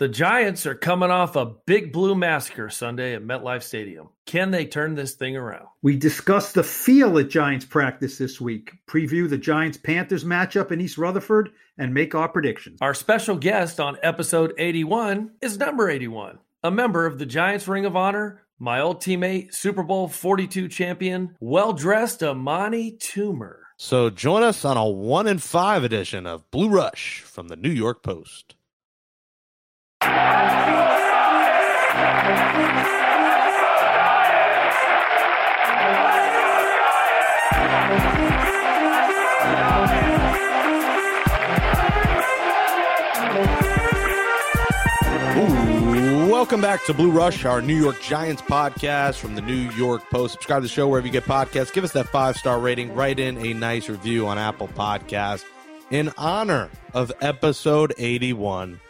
The Giants are coming off a big blue massacre Sunday at MetLife Stadium. Can they turn this thing around? We discuss the feel at Giants practice this week, preview the Giants Panthers matchup in East Rutherford, and make our predictions. Our special guest on episode 81 is number 81, a member of the Giants Ring of Honor, my old teammate, Super Bowl 42 champion, well dressed Amani Toomer. So join us on a one in five edition of Blue Rush from the New York Post. Welcome back to Blue Rush, our New York Giants podcast from the New York Post. Subscribe to the show wherever you get podcasts. Give us that five star rating. Write in a nice review on Apple Podcasts in honor of episode 81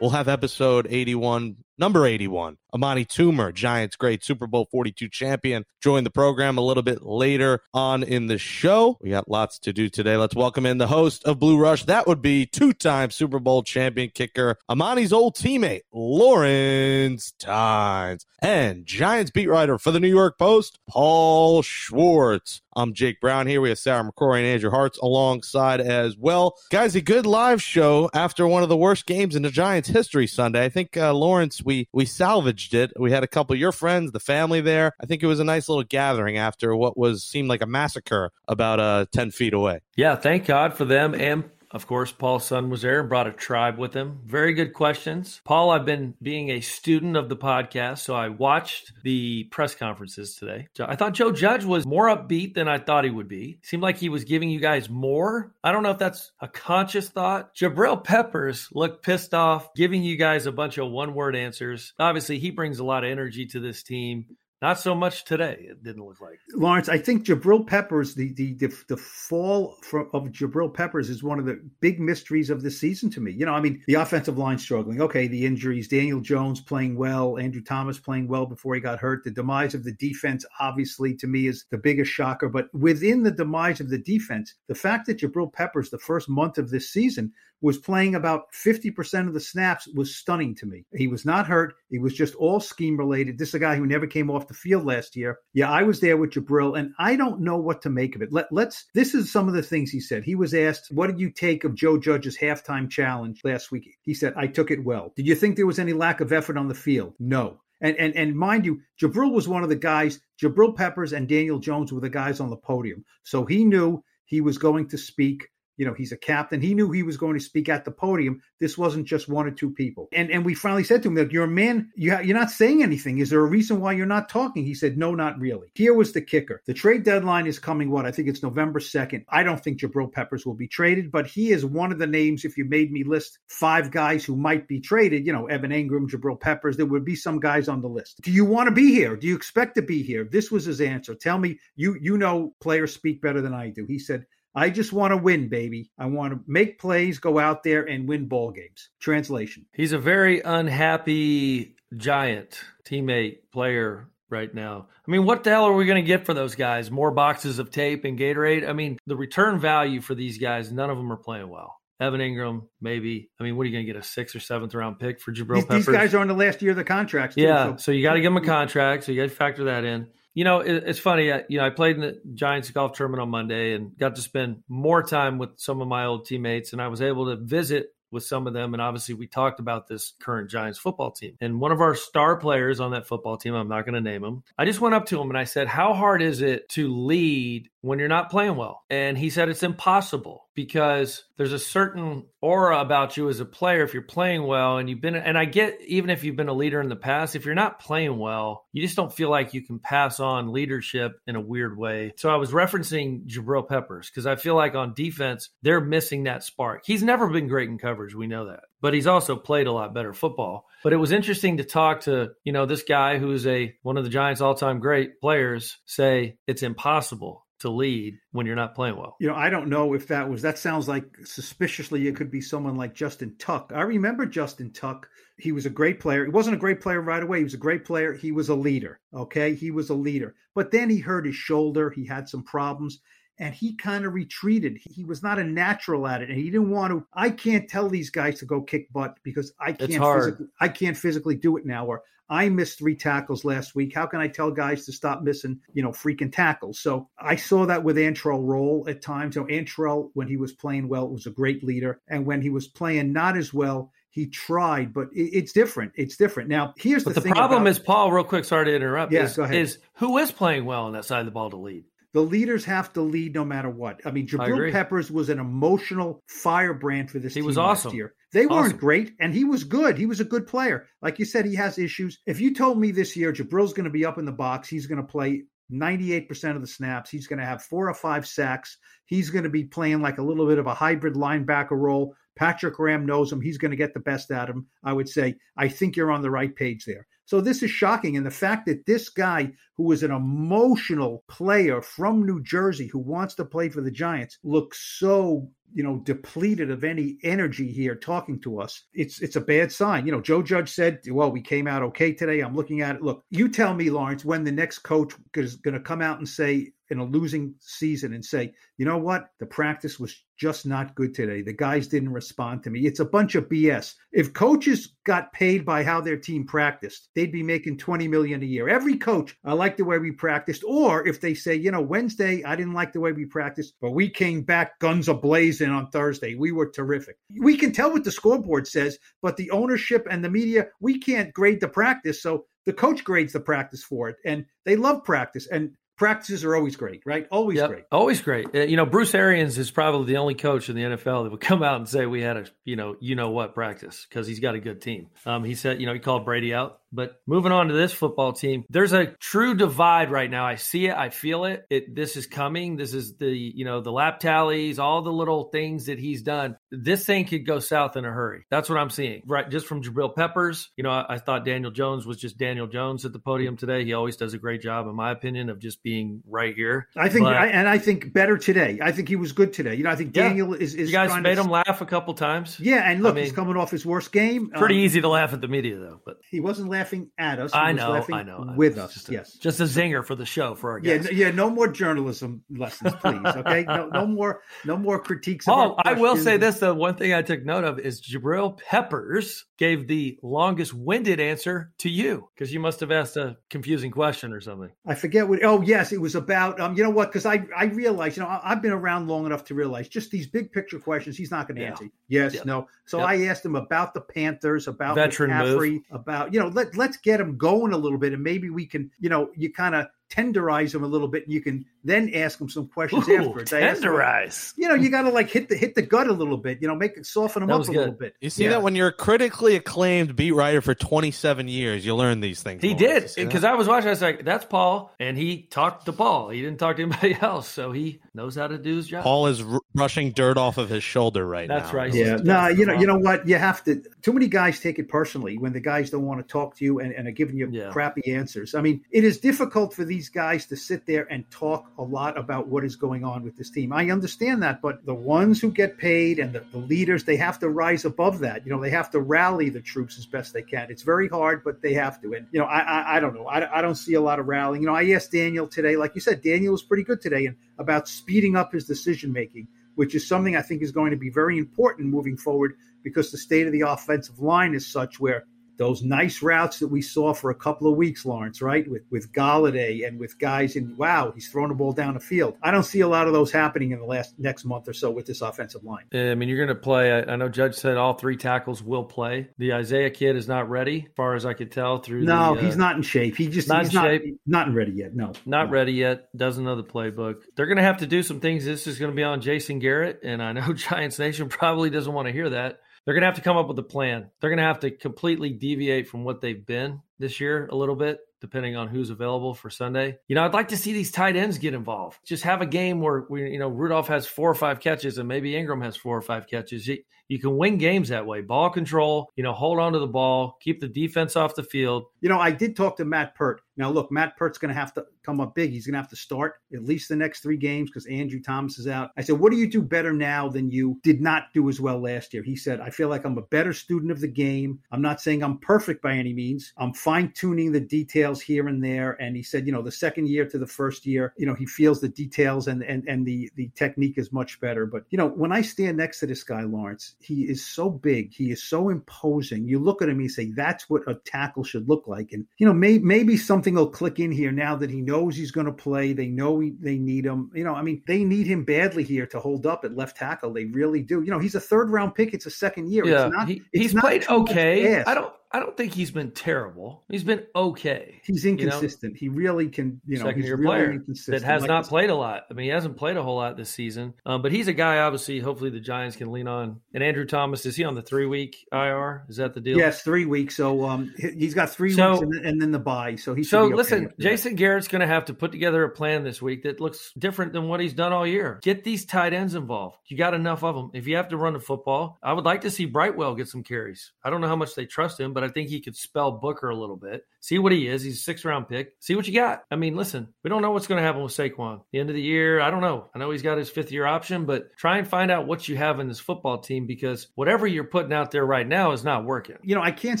We'll have episode 81, number 81. Amani Toomer, Giants great Super Bowl 42 champion, join the program a little bit later on in the show. We got lots to do today. Let's welcome in the host of Blue Rush. That would be two time Super Bowl champion kicker, Amani's old teammate, Lawrence Tynes, and Giants beat writer for the New York Post, Paul Schwartz. I'm Jake Brown here. We have Sarah McCrory and Andrew Hartz alongside as well. Guys, a good live show after one of the worst games in the Giants history Sunday. I think, uh, Lawrence, we, we salvaged it. We had a couple of your friends, the family there. I think it was a nice little gathering after what was seemed like a massacre about uh, 10 feet away. Yeah, thank God for them and of course, Paul's son was there and brought a tribe with him. Very good questions. Paul, I've been being a student of the podcast, so I watched the press conferences today. I thought Joe Judge was more upbeat than I thought he would be. Seemed like he was giving you guys more. I don't know if that's a conscious thought. Jabril Peppers looked pissed off, giving you guys a bunch of one word answers. Obviously, he brings a lot of energy to this team. Not so much today. It didn't look like Lawrence. I think Jabril Peppers, the the the, the fall for, of Jabril Peppers is one of the big mysteries of the season to me. You know, I mean, the offensive line struggling. Okay, the injuries. Daniel Jones playing well. Andrew Thomas playing well before he got hurt. The demise of the defense, obviously, to me is the biggest shocker. But within the demise of the defense, the fact that Jabril Peppers, the first month of this season, was playing about 50% of the snaps was stunning to me. He was not hurt. He was just all scheme related. This is a guy who never came off the field last year. Yeah, I was there with Jabril, and I don't know what to make of it. Let, let's. This is some of the things he said. He was asked, "What did you take of Joe Judge's halftime challenge last week?" He said, "I took it well." Did you think there was any lack of effort on the field? No. And, and and mind you, Jabril was one of the guys. Jabril Peppers and Daniel Jones were the guys on the podium, so he knew he was going to speak you know he's a captain. He knew he was going to speak at the podium. This wasn't just one or two people. And and we finally said to him like you're a man. You you're not saying anything. Is there a reason why you're not talking? He said no not really. Here was the kicker. The trade deadline is coming what i think it's november 2nd i don't think jabril peppers will be traded but he is one of the names if you made me list five guys who might be traded you know evan engram jabril peppers there would be some guys on the list. Do you want to be here? Do you expect to be here? This was his answer. Tell me you you know players speak better than i do. He said I just want to win, baby. I want to make plays, go out there and win ball games. Translation. He's a very unhappy giant teammate player right now. I mean, what the hell are we going to get for those guys? More boxes of tape and Gatorade? I mean, the return value for these guys, none of them are playing well. Evan Engram, maybe. I mean, what are you going to get a sixth or seventh round pick for Jabril these, Peppers? These guys are on the last year of the contracts. Too, yeah, so, so you got to give them a contract. So you got to factor that in. You know, it, it's funny. Uh, you know, I played in the Giants golf tournament on Monday and got to spend more time with some of my old teammates, and I was able to visit with some of them. And obviously, we talked about this current Giants football team. And one of our star players on that football team, I'm not going to name him, I just went up to him and I said, How hard is it to lead when you're not playing well? And he said, It's impossible because there's a certain aura about you as a player if you're playing well and you've been and I get even if you've been a leader in the past if you're not playing well you just don't feel like you can pass on leadership in a weird way. So I was referencing Jabril Peppers because I feel like on defense they're missing that spark. He's never been great in coverage we know that but he's also played a lot better football. But it was interesting to talk to you know this guy who's a one of the Giants all-time great players say it's impossible to lead when you're not playing well. You know, I don't know if that was that sounds like suspiciously it could be someone like Justin Tuck. I remember Justin Tuck. He was a great player. He wasn't a great player right away. He was a great player. He was a leader. Okay. He was a leader. But then he hurt his shoulder. He had some problems. and he kind of retreated. He was not a natural at it, and he didn't want to. I can't tell these guys to go kick butt because I can't. Physically, I can't physically do it now. Or I missed three tackles last week. How can I tell guys to stop missing, you know, freaking tackles? So I saw that with Antrel Rolle at times. So Antrel, when he was playing well, was a great leader, and when he was playing not as well, he tried, but it's different. It's different. Now, here's but the, the problem about, is, Paul. Real quick, sorry to interrupt. Yeah, is, go ahead. Is who is playing well on that side of the ball to lead? The leaders have to lead no matter what. I mean, Jabril Peppers was an emotional firebrand for this he team was last awesome. year. They weren't great, and he was good. He was a good player. Like you said, he has issues. If you told me this year Jabril's going to be up in the box, he's going to play 98% of the snaps. He's going to have four or five sacks. He's going to be playing like a little bit of a hybrid linebacker role. Patrick Graham knows him. He's going to get the best out of him. I would say, I think you're on the right page there. So this is shocking. And the fact that this guy, who is an emotional player from New Jersey who wants to play for the Giants, looks so you know depleted of any energy here talking to us it's it's a bad sign. You know joe judge said well we came out okay today. I'm looking at it. Look you tell me lawrence when the next coach is going to come out and say in a losing season and say you know what? The practice was just not good today. The guys didn't respond to me. It's a bunch of bs if coaches got paid by how their team practiced they'd be making 20 million a year. Every coach i like the way we practiced. Or if they say you know wednesday i didn't like the way we practiced but we came back guns ablazing on thursday. We were terrific. We can tell what the scoreboard says but the ownership and the media we can't grade the practice. So the coach grades the practice for it and they love practice. And practices are always great, right? Always Yep, great. Always great. Uh, You know, Bruce Arians is probably the only coach in the NFL that would come out and say we had a, you know, you know what practice because he's got a good team. Um, he said, you know, he called Brady out. But moving on to this football team, there's a true divide right now. I see it. I feel it. It this is coming. This is the, you know, the lap tallies, all the little things that he's done. This thing could go south in a hurry. That's what I'm seeing. Right, just from Jabril Peppers. You know, I, I thought Daniel Jones was just Daniel Jones at the podium today. He always does a great job, in my opinion, of just being right here. I think, But- I, and I think better today. I think he was good today. You know, I think Yeah. Daniel is, is You guys made to, him laugh a couple times. Yeah, and look, I he's coming off his worst game. Pretty Um, easy to laugh at the media, though. But He wasn't laughing at us. He I was know, laughing I know. with us. Just a, yes. just a zinger for the show for our Yeah, guests. yeah. No more journalism lessons, please. Okay, no, no more, no more critiques. Oh, I will say this though. One thing I took note of is Jabril Peppers gave the longest winded answer to you because you must have asked a confusing question or something. I forget what. Oh, yes, it was about. Um, you know what? Because I, I realized, you know, I, I've been around long enough to realize just these big picture questions. He's not going to Yeah. answer. Yes, Yep. no. So Yep. I asked him about the Panthers, about Veteran McCaffrey, about you know, let let's get him going a little bit, and maybe we can, you know, you kind of tenderize them a little bit, and you can then ask them some questions Ooh, afterwards. I asked him- tenderize. you know, you got to like hit the hit the gut a little bit. You know, make it soften them That up a good. little bit. You see Yeah. that when you're a critically acclaimed beat writer for 27 years, you learn these things. He Lawrence. did You see because I was watching. I was like, "That's Paul," and he talked to Paul. He didn't talk to anybody else, so he knows how to do his job. Paul is r- brushing dirt off of his shoulder right now. That's right. Yeah, That's no, the you know, you know what? You have to. Too many guys take it personally when the guys don't want to talk to you and, and are giving you Yeah. crappy answers. I mean, it is difficult for these guys to sit there and talk a lot about what is going on with this team. I understand that, but the ones who get paid and the, the leaders, they have to rise above that. You know, they have to rally the troops as best they can. It's very hard, but they have to. And you know, I I, I don't know. I, I don't see a lot of rallying. You know, I asked Daniel today, like you said, Daniel was pretty good today, and about speeding up his decision making which is something I think is going to be very important moving forward because the state of the offensive line is such where those nice routes that we saw for a couple of weeks, Lawrence, right? With with Golladay and with guys in wow, he's throwing the ball down the field. I don't see a lot of those happening in the last next month or so with this offensive line. I mean, you're going to play. I, I know Judge said all three tackles will play. The Isaiah kid is not ready, as far as I could tell. Through No, the, uh, he's not in shape. He just not he's in not shape. not ready yet. No, Not no. ready yet. Doesn't know the playbook. They're going to have to do some things. This is going to be on Jason Garrett, and I know Giants Nation probably doesn't want to hear that. They're going to have to come up with a plan. They're going to have to completely deviate from what they've been this year a little bit, depending on who's available for Sunday. You know, I'd like to see these tight ends get involved. Just have a game where we, you know Rudolph has four or five catches, and maybe Engram has four or five catches. You can win games that way. Ball control. You know, hold on to the ball, keep the defense off the field. You know, I did talk to Matt Peart. Now, look, Matt Peart's going to have to come up big. He's going to have to start at least the next three games because Andrew Thomas is out. I said, What do you do better now than you did not do as well last year? He said, I feel like I'm a better student of the game. I'm not saying I'm perfect by any means. I'm fine tuning the details here and there. And he said, you know, the second year to the first year, you know, he feels the details and and and the the technique is much better. But you know, when I stand next to this guy, Lawrence, he is so big, he is so imposing. You look at him, and you say, that's what a tackle should look like. And you know, may, maybe something will click in here now that he knows he's going to play. They know he, they need him. You know, I mean, they need him badly here to hold up at left tackle. They really do. You know, he's a third round pick. It's a second year. Yeah, it's not, he, he's played too much to okay. I don't. I don't think he's been terrible. He's been okay. He's you know? inconsistent. He really can, you know, Second he's really player inconsistent. that has Like not played a lot. I mean, he hasn't played a whole lot this season. Um, but he's a guy, obviously. Hopefully, the Giants can lean on. And Andrew Thomas is he on the three week IR? Is that the deal? Yes, three weeks. So um, he- he's got three So- weeks and, then- and then the bye. So he. should So be okay listen. Jason Garrett's going to have to put together a plan this week that looks different than what he's done all year. Get these tight ends involved. You got enough of them. If you have to run the football, I would like to see Brightwell get some carries. I don't know how much they trust him, but I think he could spell Booker a little bit. See what he is. He's a six round pick. See what you got. I mean, listen, we don't know what's going to happen with Saquon. The end of the year, I don't know. I know he's got his fifth year option, but try and find out what you have in this football team because whatever you're putting out there right now is not working. you know, I can't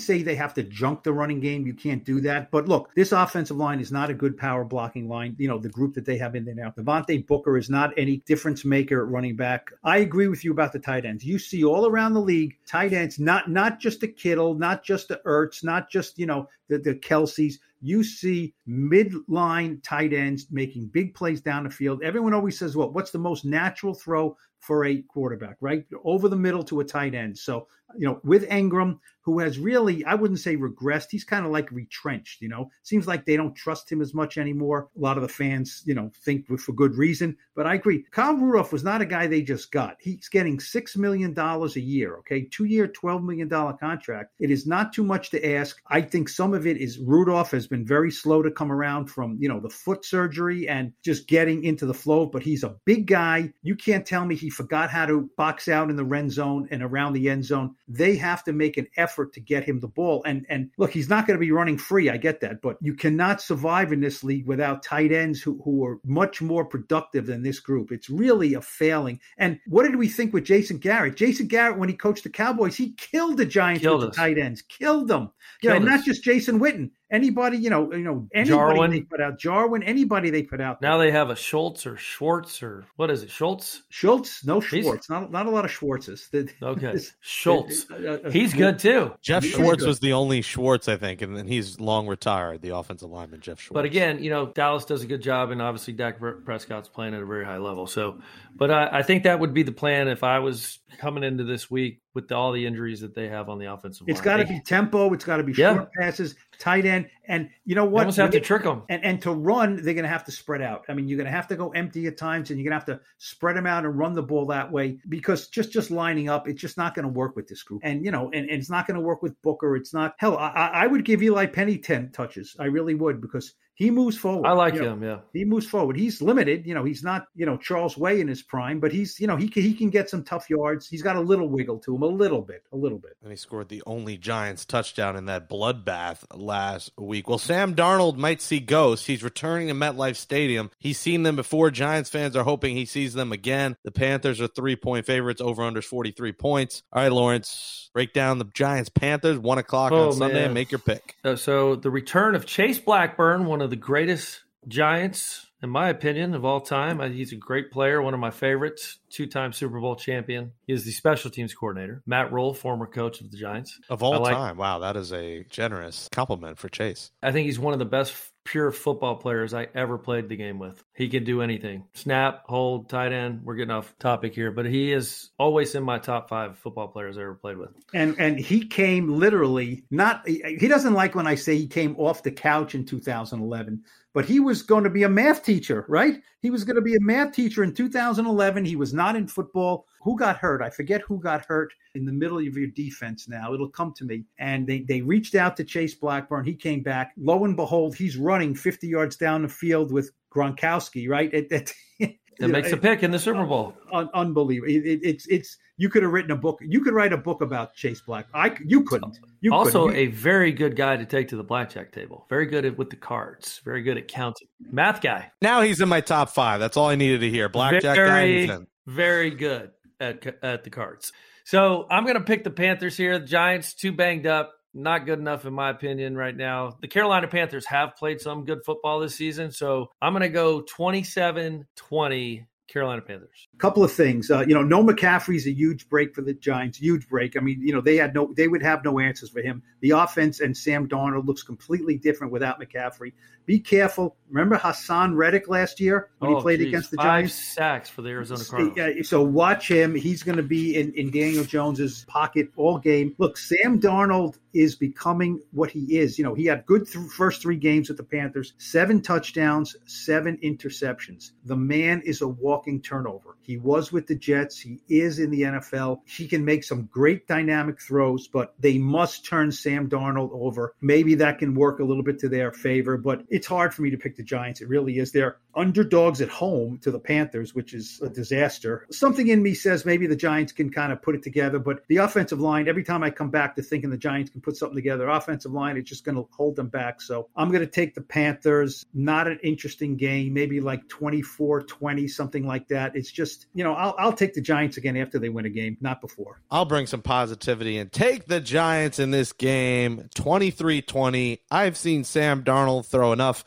say they have to junk the running game. You can't do that. But look, this offensive line is not a good power blocking line. You know, the group that they have in there now. Devontae Booker is not any difference maker at running back. I agree with you about the tight ends. You see all around the league, tight ends, not not just a Kittle, not just the Ertz, not just, you know, the, the Kelseys. You see midline tight ends making big plays down the field. Everyone always says, well, what's the most natural throw for a quarterback, right? Over the middle to a tight end. So, you know, with Engram, who has really, I wouldn't say regressed. He's kind of like retrenched, you know. Seems like they don't trust him as much anymore. A lot of the fans, you know, think for good reason. But I agree. Kyle Rudolph was not a guy they just got. He's getting $6 million a year, okay? Two year, $12 million contract. It is not too much to ask. I think some of it is Rudolph has been very slow to come around from, you know, the foot surgery and just getting into the flow. But he's a big guy. You can't tell me he forgot how to box out in the red zone and around the end zone. They have to make an effort to get him the ball. And and look, he's not going to be running free. I get that, but you cannot survive in this league without tight ends who, who are much more productive than this group. It's really a failing. And what did we think with Jason Garrett? Jason Garrett, when he coached the Cowboys, he killed the Giants Killed with the tight ends, killed them. You know, Killed not just Jason Witten. Anybody, you know, you know, anybody Jarwin. they put out, Jarwin, anybody they put out. Now they have a Schultz or Schwartz or what is it? Schultz? Schultz, no He's- Schwartz, not not a lot of Schwartzes. Okay. this- Schultz. uh, uh, He's good too. Jeff He's Schwartz good. was the only Schwartz, I think, and then he's long retired. The offensive lineman, Jeff Schwartz. But again, you know, Dallas does a good job, and obviously Dak Prescott's playing at a very high level. So, but I, I think that would be the plan if I was coming into this week with all the injuries that they have on the offensive line, it's got to be tempo. It's got to be Yeah. short passes, tight end, and you know You what? almost have to trick them. and and to run, they're going to have to spread out. I mean, you're going to have to go empty at times, and you're going to have to spread them out and run the ball that way because just just lining up, it's just not going to work with this group. And you know, and, and it's not going to work with Booker. It's not. Hell, I, I I would give Eli Penny ten touches. I really would because he moves forward. I like You know, him. Yeah. he moves forward. He's limited, you know. He's not, you know, Charles Way in his prime, but he's, you know, he can, he can get some tough yards. He's got a little wiggle to him, a little bit, a little bit. And he scored the only Giants touchdown in that bloodbath last week. Well, Sam Darnold might see ghosts. He's returning to MetLife Stadium. He's seen them before. Giants fans are hoping he sees them again. The Panthers are three point favorites, over under 43 points. All right, Lawrence, break down the Giants Panthers, one o'clock Oh, on Sunday, man. and make your pick. Uh, so the return of Chase Blackburn, one of the greatest Giants, in my opinion, of all time. He's a great player, one of my favorites, two-time Super Bowl champion. He is the special teams coordinator. Matt Rhule, former coach of the Giants. Of all like- time. Wow, that is a generous compliment for Chase. I think he's one of the best pure football players I ever played the game with. He can do anything. Snap, hold, tight end. We're getting off topic here, but he is always in my top five football players I ever played with. And and he came literally not. He he doesn't like when I say he came off the couch in 2011, but he was going to be a math teacher, right? He was going to be a math teacher in 2011. He was not in football. Who got hurt? I forget who got hurt in the middle of your defense. Now it'll come to me. And they they reached out to Chase Blackburn. He came back. Lo and behold, he's running 50 yards down the field with Gronkowski, right? It, it, That makes a pick in the Super Bowl. un- unbelievable. It, it, it's it's you could have written a book. You could write a book about Chase Black. I you couldn't. You also couldn't. a very good guy to take to the blackjack table. Very good at with the cards. Very good at counting. Math guy. Now he's in my top five. That's all I needed to hear. Blackjack guy. very, he's in. very good at at the cards. So I'm going to pick the Panthers here. The Giants too banged up. Not good enough in my opinion right now. The Carolina Panthers have played some good football this season, so I'm going to go 27-20 Carolina Panthers. Couple of things. Uh, you know, no McCaffrey's a huge break for the Giants. Huge break. I mean, you know, they had no, they would have no answers for him. The offense and Sam Darnold looks completely different without McCaffrey. Be careful. Remember Haason Reddick last year when oh, he played geez. against the Giants? Five sacks for the Arizona Cardinals. Yeah, so watch him. He's going to be in, in Daniel Jones's pocket all game. Look, Sam Darnold is becoming what he is. You know, he had good th- first three games with the Panthers, seven touchdowns, seven interceptions. The man is a walking turnover. He was with the Jets. He is in the NFL. He can make some great dynamic throws, but they must turn Sam Darnold over. Maybe that can work a little bit to their favor, but it's hard for me to pick the Giants. It really is. They're underdogs at home to the Panthers, which is a disaster. Something in me says maybe the Giants can kind of put it together, but the offensive line, every time I come back to thinking the Giants can put something together, offensive line, it's just going to hold them back. So I'm going to take the Panthers. Not an interesting game, maybe like 24 20, something like that. It's just, you know, I'll, I'll take the Giants again after they win a game, not before. I'll bring some positivity and take the Giants in this game 23 20. I've seen Sam Darnold throw enough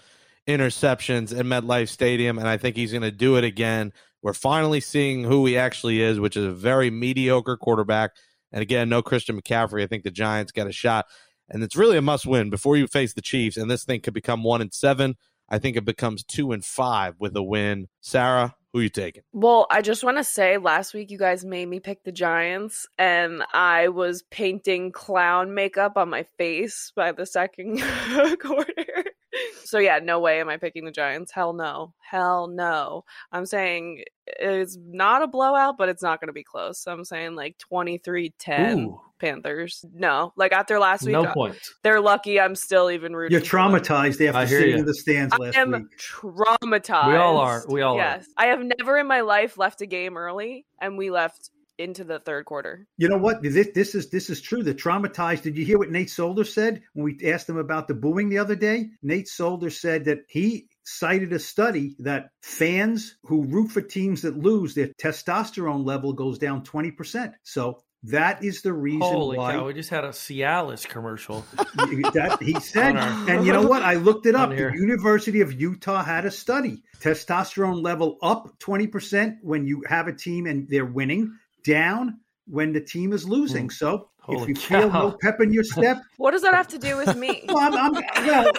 interceptions in MetLife Stadium, and I think he's going to do it again. We're finally seeing who he actually is, which is a very mediocre quarterback. And again, no Christian McCaffrey. I think the Giants got a shot, and it's really a must win before you face the Chiefs. And this thing could become one and seven. I think it becomes two and five with a win. Sarah, who you taking? Well, I just want to say last week you guys made me pick the Giants and I was painting clown makeup on my face by the second quarter. So yeah, no way am I picking the Giants. Hell no. Hell no. I'm saying it's not a blowout, but it's not going to be close. So I'm saying like 23-10 Panthers. No, like after last week, no uh, points. They're lucky. I'm still even rooting. You're traumatized after sitting in the stands last I am week. traumatized. We all are. We all are. yes. are. I have never in my life left a game early, and we left into the third quarter. You know what? This, this is this is true. The traumatized. Did you hear what Nate Solder said when we asked him about the booing the other day? Nate Solder said that he cited a study that fans who root for teams that lose, their testosterone level goes down twenty percent. So that is the reason Holy why cow! We just had a Cialis commercial. that he said. our- and you know what? I looked it up. The. University of Utah had a study. Testosterone level up 20% when you have a team and they're winning, down when the team is losing. Hmm. So if Holy you feel no pep in your step, What does that have to do with me? well, I'm, I'm, well,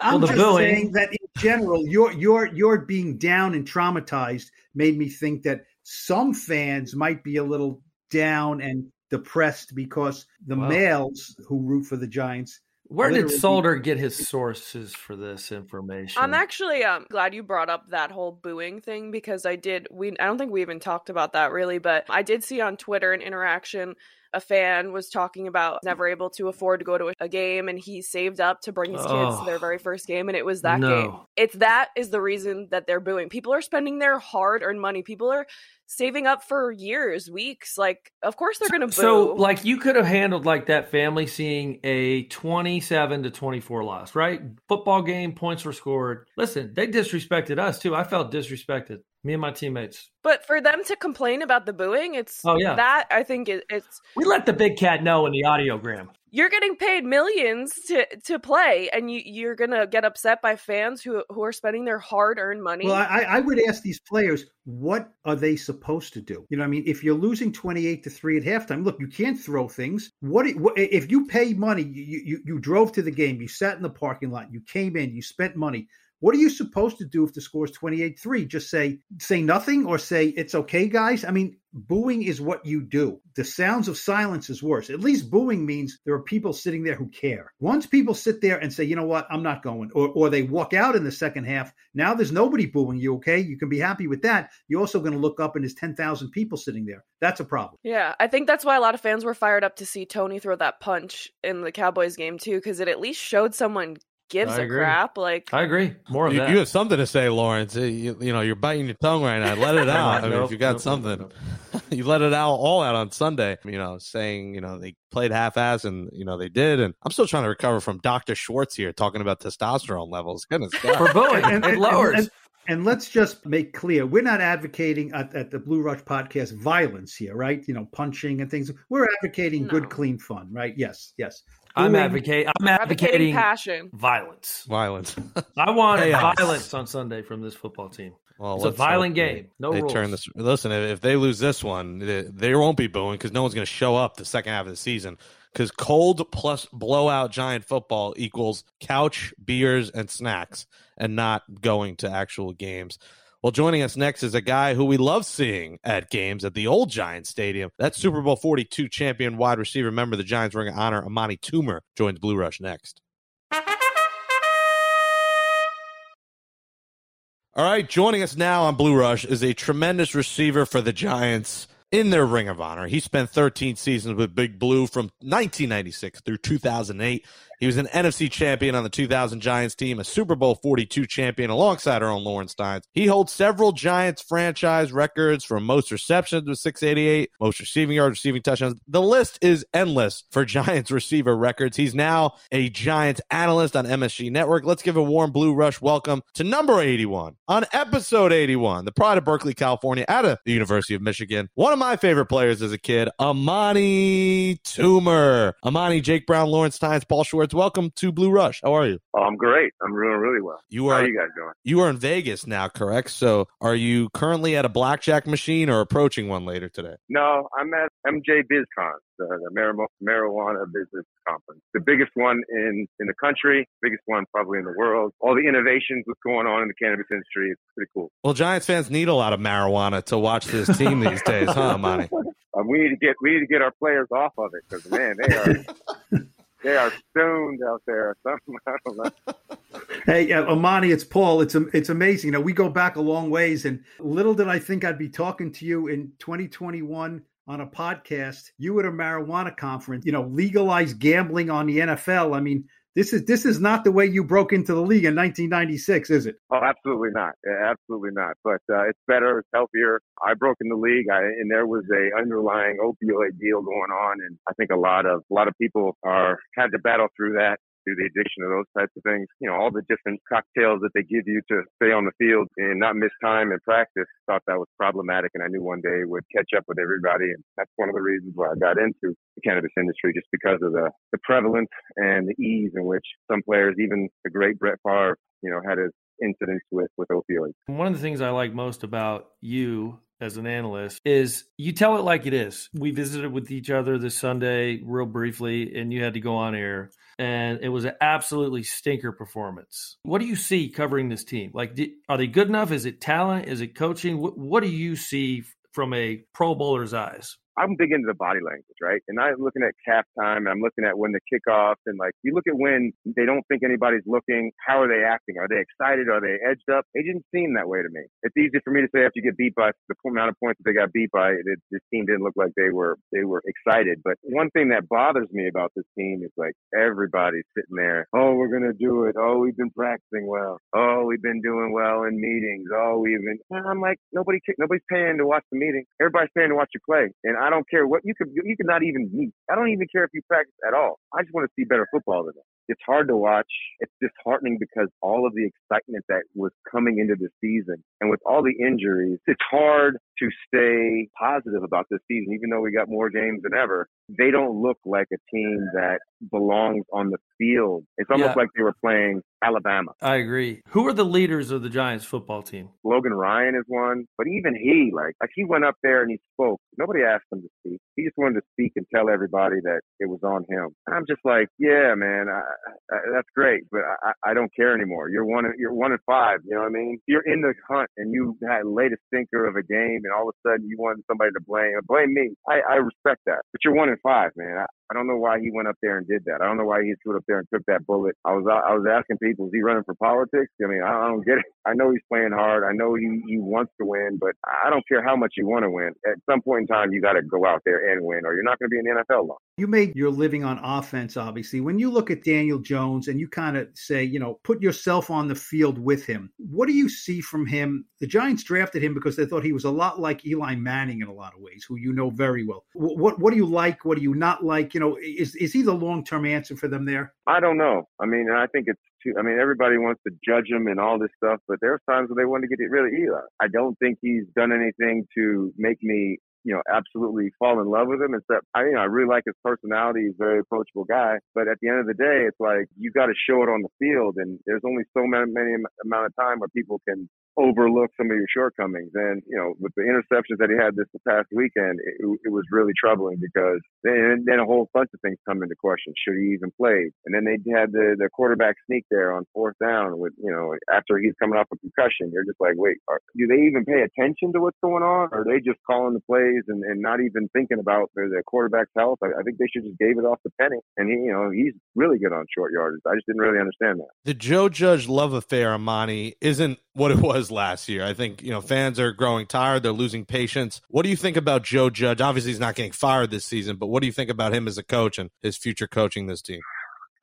I'm Well, just booing- saying that in general, your your your being down and traumatized made me think that some fans might be a little down and depressed because the Wow. males who root for the Giants Where did Literally- Solder get his sources for this information? I'm actually um glad you brought up that whole booing thing because I did we I don't think we even talked about that really, but I did see on Twitter an interaction a fan was talking about never able to afford to go to a, game and he saved up to bring his kids to Oh. their very first game and it was that No. game. It's that is the reason that they're booing. People are spending their hard-earned money. People are saving up for years, weeks. Like of course they're going to boo. So, like, you could have handled like that family seeing a twenty-seven to twenty-four loss, right? Football game, points were scored. Listen, they disrespected us too. I felt disrespected. Me and my teammates. but for them to complain about the booing, it's Oh, yeah. that I think it, it's We let the big cat know in the audiogram. you're getting paid millions to to play and you you're gonna get upset by fans who who are spending their hard-earned money Well, I, I would ask these players, what are they supposed to do? You know, what I mean, if you're losing twenty-eight to three at halftime, look, you can't throw things. What, what if you pay money? You, you you drove to the game, you sat in the parking lot, you came in, you spent money. What are you supposed to do if the score is 28-3? Just say say nothing or say it's okay, guys? I mean, booing is what you do. The sounds of silence is worse. At least booing means there are people sitting there who care. Once people sit there and say, you know what, I'm not going, or, or they walk out in the second half, now there's nobody booing you, okay? You can be happy with that. You're also going to look up and there's 10,000 people sitting there. That's a problem. yeah i think that's why a lot of fans were fired up to see Toney throw that punch in the cowboys game too because it at least showed someone gives I a agree. crap like I agree. More of You, that. you have something to say, Lawrence. You, you know, you're biting your tongue right now. Let it out. I mean, Nope, if you got nope, something, nope, you let it out all out on Sunday. You know, saying you know they played half-ass and you know they did, and I'm still trying to recover from Doctor Schwartz here talking about testosterone levels. Goodness, God. For booing, And- it and- lowers. and- And let's just make clear, we're not advocating at, at the Blue Rush podcast violence here, right? You know, punching and things. We're advocating No. good, clean fun, right? Yes, yes. I'm advocating. I'm advocating, advocating passion. violence. Violence. I want Chaos. violence on Sunday from this football team. Well, It's a violent hope they- game. No they rules. turn this. Listen, if if they lose this one, they, they won't be booing because no one's going to show up the second half of the season. Because cold plus blowout giant football equals couch, beers, and snacks, and not going to actual games. Well, joining us next is a guy who we love seeing at games at the old Giants Stadium. That's Super Bowl 42 champion wide receiver, member of the Giants Ring of Honor, Amani Toomer, joins Blue Rush next. All right, joining us now on Blue Rush is a tremendous receiver for the Giants in their Ring of Honor. He spent 13 seasons with Big Blue from 1996 through 2008. He was an NFC champion on the 2000 Giants team, a Super Bowl 42 champion alongside our own Lawrence Tynes. He holds several Giants franchise records for most receptions with 688, most receiving yards, receiving touchdowns. The list is endless for Giants receiver records. He's now a Giants analyst on MSG Network. Let's give a warm Blue Rush welcome to number 81 on episode 81, the pride of Berkeley, California, out of the University of Michigan. One of my favorite players as a kid, Amani Toomer. Amani, Jake Brown, Lawrence Tynes, Paul Schwartz. Welcome to Blue Rush. How are you? Oh, I'm great. I'm doing really well. You are. How are you guys doing? you are in Vegas now, correct? So, are you currently at a blackjack machine or approaching one later today? No, I'm at MJ BizCon, the, the Mar- Marijuana Business Conference, the biggest one in in the country, biggest one probably in the world. All the innovations, what's going on in the cannabis industry, it's pretty cool. Well, Giants fans need a lot of marijuana to watch this team these days, huh, Amani? Uh, we need to get we need to get our players off of it because man, they are they are stoned out there. Hey, uh, Amani, it's Paul. It's it's amazing. You know, we go back a long ways, and little did I think I'd be talking to you in 2021 on a podcast. You at a marijuana conference. You know, legalize gambling on the NFL. I mean, this is this is not the way you broke into the league in 1996, is it? Oh, absolutely not. Absolutely not. But uh, it's better. It's healthier. I broke in the league, I, and there was a underlying opioid deal going on, and I think a lot of a lot of people are had to battle through that. Through the addiction of those types of things, you know, all the different cocktails that they give you to stay on the field and not miss time in practice. Thought that was problematic, and I knew one day would catch up with everybody, and that's one of the reasons why I got into the cannabis industry, just because of the the prevalence and the ease in which some players, even the great Brett Favre, you know, had his incidents with with opioids. One of the things I like most about you as an analyst is you tell it like it is. We visited with each other this Sunday real briefly, and you had to go on air, and it was an absolutely stinker performance. What do you see covering this team? Like, are they good enough? Is it talent? Is it coaching? What, what do you see from a Pro Bowler's eyes? I'm big into the body language, right? And I'm looking at cap time. and I'm looking at when the kickoff and like you look at when they don't think anybody's looking. How are they acting? Are they excited? Are they edged up? They didn't seem that way to me. It's easy for me to say after you get beat by the amount of points that they got beat by, it, this team didn't look like they were they were excited. But one thing that bothers me about this team is like everybody's sitting there. Oh, we're gonna do it. Oh, we've been practicing well. Oh, we've been doing well in meetings. Oh, we've been. And I'm like nobody nobody's paying to watch the meeting. Everybody's paying to watch you play. And I don't care what you could you could not even meet. I don't even care if you practice at all. I just want to see better football than that. It's hard to watch. It's disheartening because all of the excitement that was coming into the season and with all the injuries, it's hard to stay positive about this season, even though we got more games than ever. They don't look like a team that belongs on the field. It's almost Yeah. like they were playing Alabama. I agree. Who are the leaders of the Giants football team? Logan Ryan is one, but even he, like, like he went up there and he spoke. Nobody asked him to speak. He just wanted to speak and tell everybody that it was on him. And I'm just like, yeah, man, I, I, that's great, but I, I don't care anymore. You're one, you're one and five. You know what I mean? You're in the hunt and you had laid a stinker of a game, and all of a sudden you want somebody to blame. Blame me. I, I respect that, but you're one in five, man. I, I don't know why he went up there and did that. I don't know why he stood up there and took that bullet. I was I was asking people, is he running for politics? I mean, I don't get it. I know he's playing hard. I know he, he wants to win, but I don't care how much you want to win. At some point in time, you got to go out there and win, or you're not going to be in the NFL long. You made your living on offense, obviously. When you look at Daniel Jones and you kind of say, you know, put yourself on the field with him, what do you see from him? The Giants drafted him because they thought he was a lot like Eli Manning in a lot of ways, who you know very well. What what, what do you like? What do you not like? You know, is is he the long term answer for them there? I don't know. I mean, I think it's too, I mean, everybody wants to judge him and all this stuff, but there's times when they want to get rid of Eli. I don't think he's done anything to make me you know, absolutely fall in love with him. Except I, you know, I really like his personality. He's a very approachable guy. But at the end of the day, it's like you got to show it on the field, and there's only so many, many amount of time where people can overlook some of your shortcomings. And, you know, with the interceptions that he had this past weekend, it, it was really troubling because then, then a whole bunch of things come into question. Should he even play? And then they had the, the quarterback sneak there on fourth down with, you know, after he's coming off a concussion. You're just like, wait, are, do they even pay attention to what's going on? Or are they just calling the plays and, and not even thinking about their, their quarterback's health? I, I think they should just gave it off to Penny. And he, you know, he's really good on short yardage. I just didn't really understand that. The Joe Judge love affair, Amani, isn't what it was last year. I think, you know, fans are growing tired. They're losing patience. What do you think about Joe Judge? Obviously, he's not getting fired this season, but what do you think about him as a coach and his future coaching this team?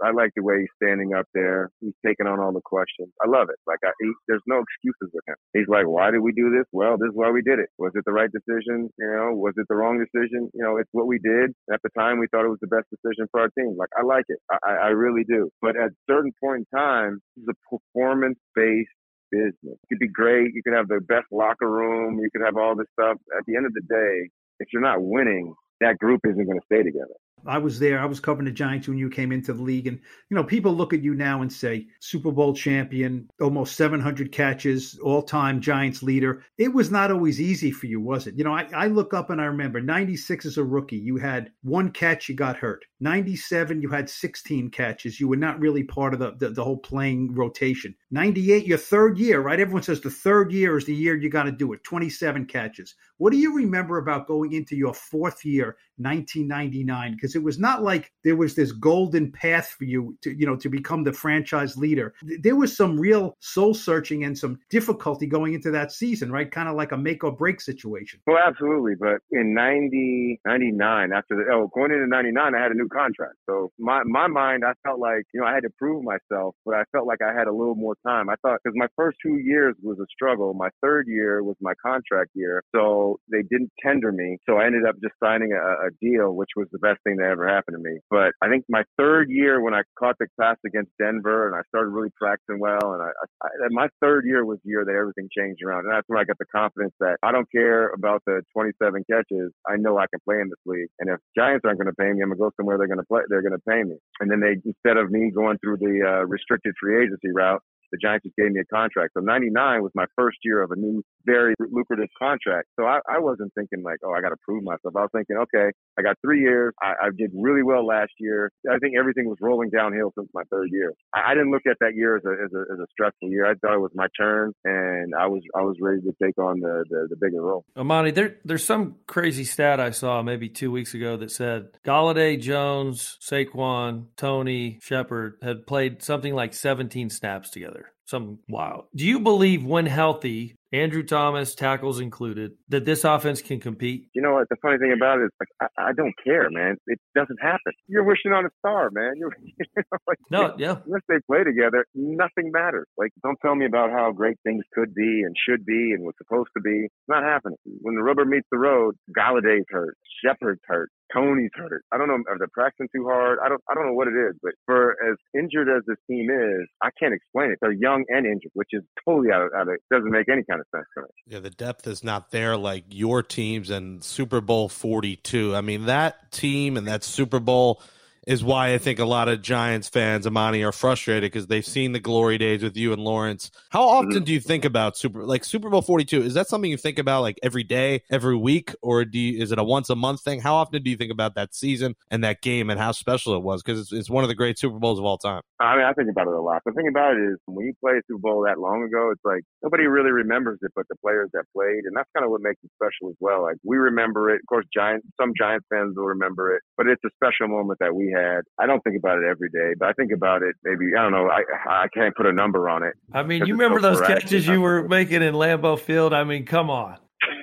I like the way he's standing up there. He's taking on all the questions. I love it. Like, I, he, there's no excuses with him. He's like, why did we do this? Well, this is why we did it. Was it the right decision? You know, was it the wrong decision? You know, it's what we did. At the time, we thought it was the best decision for our team. Like, I like it. I, I really do. But at a certain point in time, is a performance based business. It could be great. You could have the best locker room. You could have all this stuff. At the end of the day, if you're not winning, that group isn't going to stay together. I was there. I was covering the Giants when you came into the league. And, you know, people look at you now and say, Super Bowl champion, almost 700 catches, all time Giants leader. It was not always easy for you, was it? You know, I, I look up and I remember 96 as a rookie, you had one catch, you got hurt. 97, you had 16 catches. You were not really part of the, the, the whole playing rotation. 98, your third year, right? Everyone says the third year is the year you got to do it. 27 catches. What do you remember about going into your fourth year, 1999? Because it was not like there was this golden path for you to, you know, to become the franchise leader. There was some real soul searching and some difficulty going into that season, right? Kind of like a make or break situation. Well, absolutely. But in 90, 99, after the, oh, going into 99, I had a new contract. So my, my mind, I felt like, you know, I had to prove myself, but I felt like I had a little more time. I thought, because my first two years was a struggle. My third year was my contract year. So they didn't tender me. So I ended up just signing a, a deal, which was the best thing that ever happened to me. But I think my third year when I caught the pass against Denver and I started really practicing well, and I, I, my third year was the year that everything changed around. And that's when I got the confidence that I don't care about the 27 catches. I know I can play in this league. And if Giants aren't going to pay me, I'm to go somewhere they're going to play. They're going to pay me. And then they, instead of me going through the uh, restricted free agency route, the Giants just gave me a contract. So 99 was my first year of a new, very lucrative contract. So I, I wasn't thinking like, oh, I got to prove myself. I was thinking, okay, I got three years. I, I, did really well last year. I think everything was rolling downhill since my third year. I, I didn't look at that year as a, as a, as a stressful year. I thought it was my turn and I was, I was ready to take on the, the, the bigger role. Amani, there, there's some crazy stat I saw maybe two weeks ago that said Golladay, Jones, Saquon, Toney, Shepard had played something like 17 snaps together something wild. Do you believe when healthy, Andrew Thomas, tackles included, that this offense can compete? You know what? The funny thing about it is, like, I, I don't care, man. It doesn't happen. You're wishing on a star, man. You're, you know, like, no, yeah. Unless they play together, nothing matters. Like, don't tell me about how great things could be and should be and was supposed to be. It's not happening. When the rubber meets the road, Golladay's hurt, Shepard's hurt, Toney's hurt. I don't know. Are they practicing too hard? I don't. I don't know what it is. But for as injured as this team is, I can't explain it. They're young and injured, which is totally out of. Out of doesn't make any kind of sense to me. Yeah, the depth is not there like your teams and Super Bowl Forty Two. I mean, that team and that Super Bowl is why I think a lot of Giants fans, Amani, are frustrated because they've seen the glory days with you and Lawrence. How often do you think about Super like Super Bowl Forty Two? Is that something you think about like every day, every week, or do you, is it a once a month thing? How often do you think about that season and that game and how special it was? Because it's, it's one of the great Super Bowls of all time. I mean, I think about it a lot. The thing about it is, when you play a Super Bowl that long ago, it's like nobody really remembers it but the players that played, and that's kind of what makes it special as well. Like we remember it. Of course, Giants, some Giants fans will remember it, but it's a special moment that we had. I don't think about it every day, but I think about it maybe I don't know. I I can't put a number on it. I mean, you remember so those catches you were making in Lambeau Field? I mean, come on.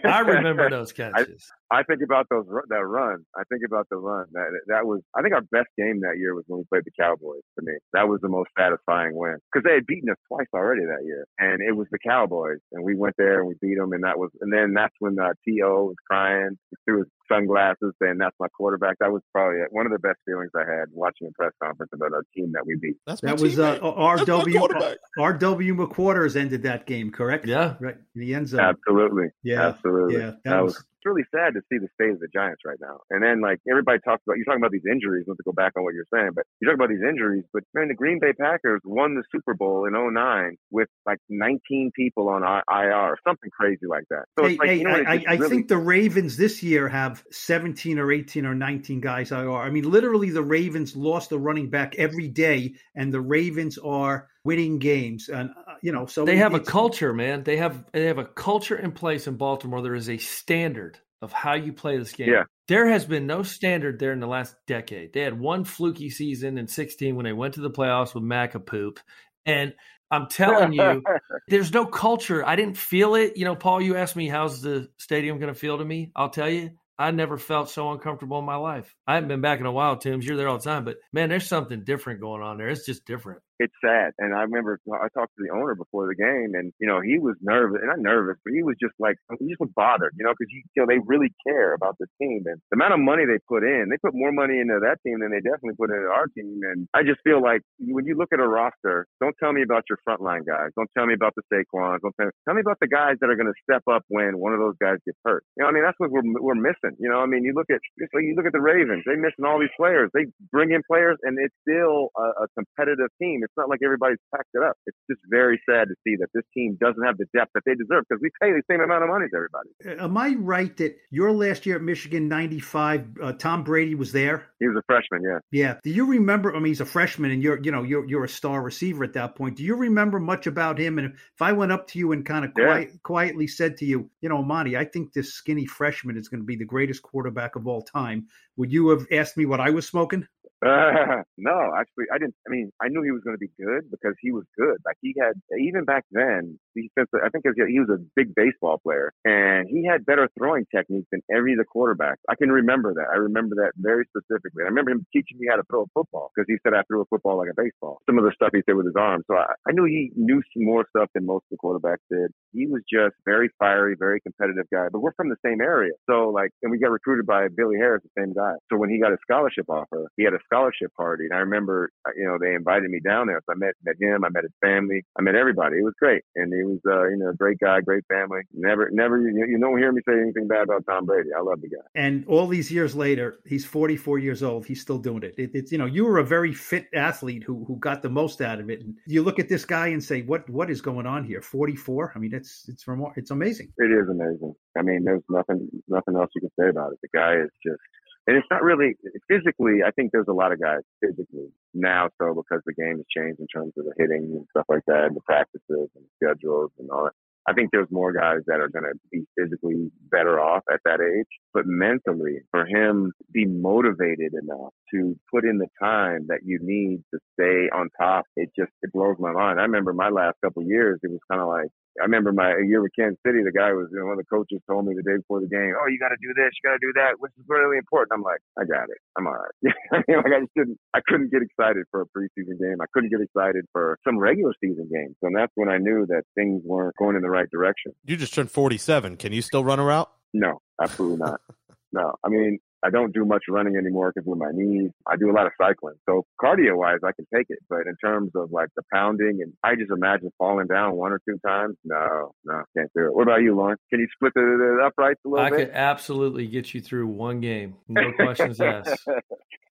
I remember those catches. I, I, think about those that run. I think about the run. That that was. I think our best game that year was when we played the Cowboys. T.O. me, that was the most satisfying win because they had beaten us twice already that year, and it was the Cowboys, and we went there and we beat them, and that was. And then that's when uh, To was crying through his sunglasses saying that's my quarterback. That was probably one of the best feelings I had watching a press conference about our team that we beat. That's that was uh, RW RW McQuarters ended that game, correct? Yeah, right. in The end zone. Absolutely. Yeah, absolutely. Yeah, that, that was, was really sad to see the state of the Giants right now. And then like everybody talks about, you're talking about these injuries. Not to go back on what you're saying, but you talk about these injuries. But man, the Green Bay Packers won the Super Bowl in 09 with like 19 people on IR, something crazy like that. So hey, like, hey, you know, I, I, really... I think the Ravens this year have 17 or 18 or 19 guys IR. I mean, literally, the Ravens lost a running back every day, and the Ravens are winning games and uh, you know so they have a culture man. They have they have a culture in place in baltimore. There is a standard of how you play this game. Yeah. there has been no standard there in the last decade. They had one fluky season in 16 when they went to the playoffs with Poop, and i'm telling you there's no culture. I didn't feel it. You know paul you asked me how's the stadium going to feel to me? I'll tell you I never felt so uncomfortable in my life. I haven't been back in a while, Toombs. You're there all the time, but man, there's something different going on there. It's just different it's sad. And I remember I talked to the owner before the game, and you know he was nervous, and not nervous, but he was just like he just was bothered, you know, because you, you know they really care about the team and the amount of money they put in. They put more money into that team than they definitely put into our team. And I just feel like when you look at a roster, don't tell me about your frontline guys. Don't tell me about the Saquons. Don't tell me, tell me about the guys that are going to step up when one of those guys gets hurt. You know, I mean that's what we're we're missing. You know, I mean you look at just like you look at the Ravens, they missing all these players. They bring in players, and it's still a, a competitive team it's not like everybody's packed it up. It's just very sad to see that this team doesn't have the depth that they deserve because we pay the same amount of money to everybody. Uh, am I right that your last year at Michigan, 95, uh, Tom Brady was there? He was a freshman, yeah. Yeah. Do you remember? I mean, he's a freshman and you're, you know, you're, you're a star receiver at that point. Do you remember much about him? And if I went up to you and kind of quiet, yeah. quietly said to you, you know, Monty, I think this skinny freshman is going to be the greatest quarterback of all time, would you have asked me what I was smoking? No, actually, I didn't. I mean, I knew he was going to be good because he was good. Like he had, even back then, defensive. I think he was a big baseball player, and he had better throwing techniques than every of the quarterbacks. I can remember that. I remember that very specifically. I remember him teaching me how to throw a football because he said I threw a football like a baseball. Some of the stuff he did with his arm. So I, I knew he knew some more stuff than most of the quarterbacks did. He was just very fiery, very competitive guy. But we're from the same area, so like, and we got recruited by Billy Harris, the same guy. So when he got a scholarship offer, he had a scholarship party, and I remember, uh, you know, they invited me down there. So I met met him, I met his family, I met everybody. It was great, and he was, uh, you know, a great guy, great family. Never, never, you, you don't hear me say anything bad about Tom Brady. I love the guy. And all these years later, he's 44 years old. He's still doing it. it. It's you know, you were a very fit athlete who who got the most out of it. And you look at this guy and say, what what is going on here? 44. I mean, it's it's remor- it's amazing. It is amazing. I mean, there's nothing nothing else you can say about it. The guy is just and it's not really physically. I think there's a lot of guys physically now, so because the game has changed in terms of the hitting and stuff like that, and the practices and schedules and all that. I think there's more guys that are going to be physically better off at that age, but mentally, for him, to be motivated enough to put in the time that you need to stay on top. It just it blows my mind. I remember my last couple years, it was kind of like I remember my a year with Kansas City, the guy was, you know, one of the coaches told me the day before the game, oh, you got to do this, you got to do that, which is really important. I'm like, I got it. I'm all right. like I just didn't, I couldn't get excited for a preseason game. I couldn't get excited for some regular season games. And that's when I knew that things weren't going in the right direction. You just turned 47. Can you still run a route? No, absolutely not. no, I mean, I don't do much running anymore because of my knees. I do a lot of cycling. So cardio wise, I can take it. But in terms of like the pounding and I just imagine falling down one or two times. No, no, can't do it. What about you, Lauren? Can you split the, the uprights a little I bit? I could absolutely get you through one game. No questions asked.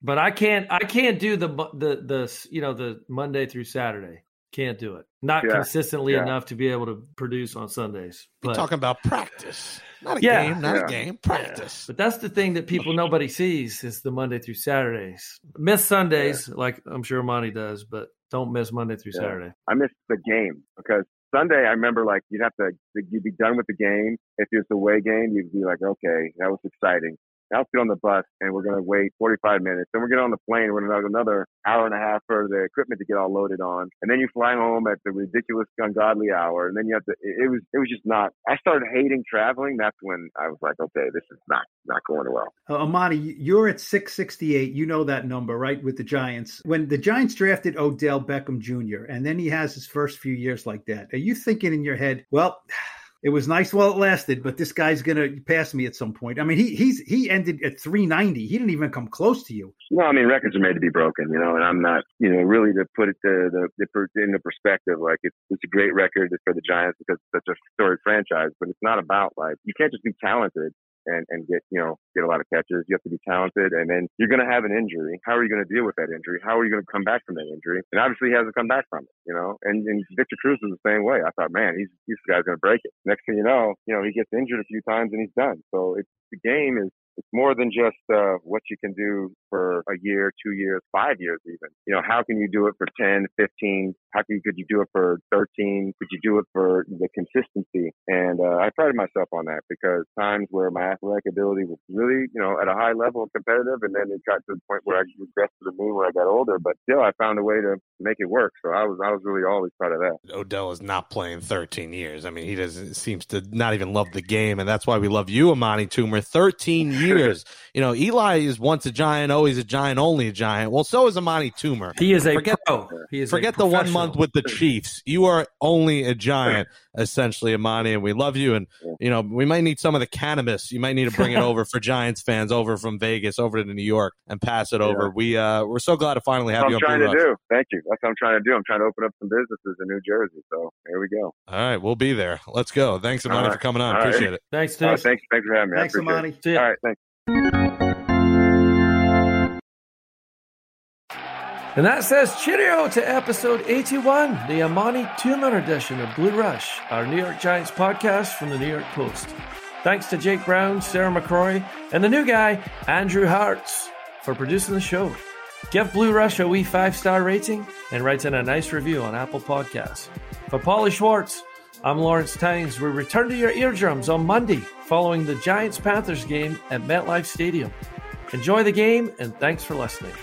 But I can't, I can't do the, the, the, you know, the Monday through Saturday. Can't do it. Not yeah. consistently yeah. enough to be able to produce on Sundays. But, You're talking about practice. Not a yeah, game, not yeah. a game, practice. But that's the thing that people nobody sees is the Monday through Saturdays. Miss Sundays, like I'm sure Monty does, but don't miss Monday through Saturday. I miss the game because Sunday, I remember like you'd have to you'd be done with the game. If it's a away game, you'd be like, okay, that was exciting. Let's get on the bus and we're going to wait 45 minutes. Then we're going on the plane. We're going to another hour and a half for the equipment to get all loaded on. And then you fly home at the ridiculous, ungodly hour. And then you have to, it was, it was just not, I started hating traveling. That's when I was like, okay, this is not, not going well. Uh, Amani, you're at 668. You know that number, right? With the Giants. When the Giants drafted Odell Beckham Jr., and then he has his first few years like that, are you thinking in your head, well, it was nice while it lasted, but this guy's gonna pass me at some point. I mean, he he's he ended at 390. He didn't even come close to you. No, I mean records are made to be broken, you know, and I'm not, you know, really to put it to the, the in the perspective, like it's it's a great record for the Giants because it's such a storied franchise, but it's not about like you can't just be talented and, and get, you know, get a lot of catches. You have to be talented and then you're going to have an injury. How are you going to deal with that injury? How are you going to come back from that injury? And obviously he hasn't come back from it, you know, and, and Victor Cruz was the same way. I thought, man, he's, this guy's going to break it. Next thing you know, you know, he gets injured a few times and he's done. So it's, the game is it's more than just uh, what you can do for a year, two years, five years, even. You know, how can you do it for 10, 15? How can, could you do it for 13? Could you do it for the consistency? And uh, I prided myself on that because times where my athletic ability was really, you know, at a high level competitive, and then it got to the point where I regressed to the mean when I got older. But still, I found a way to make it work. So I was, I was really always proud of that. Odell is not playing 13 years. I mean, he doesn't seems to not even love the game, and that's why we love you, Amani Toomer. 13 years years. you know, Eli is once a giant, always a giant, only a giant. Well, so is Amani Toomer. He is a forget, pro. He is forget the one month with the Chiefs. You are only a giant, essentially, Amani, and we love you. And you know, we might need some of the cannabis. You might need to bring it over for Giants fans over from Vegas over to New York and pass it over. Yeah. We uh, we're so glad to finally have you. I'm trying to Rush. do. Thank you. That's what I'm trying to do. I'm trying to open up some businesses in New Jersey. So here we go. All right, we'll be there. Let's go. Thanks, Amani, right. for coming on. All Appreciate right. it. Thanks, Tim. thanks, thanks for having me. Thanks, Amani. It. All right, thanks. And that says cheerio to episode 81, the Amani Toomer edition of Blue Rush, our New York Giants podcast from the New York Post. Thanks to Jake Brown, Sarah McCrory, and the new guy, Andrew Hartz, for producing the show. Give Blue Rush a wee five star rating and write in a nice review on Apple Podcasts. For Paulie Schwartz, I'm Lawrence Tynes. We return to your eardrums on Monday following the Giants Panthers game at MetLife Stadium. Enjoy the game and thanks for listening.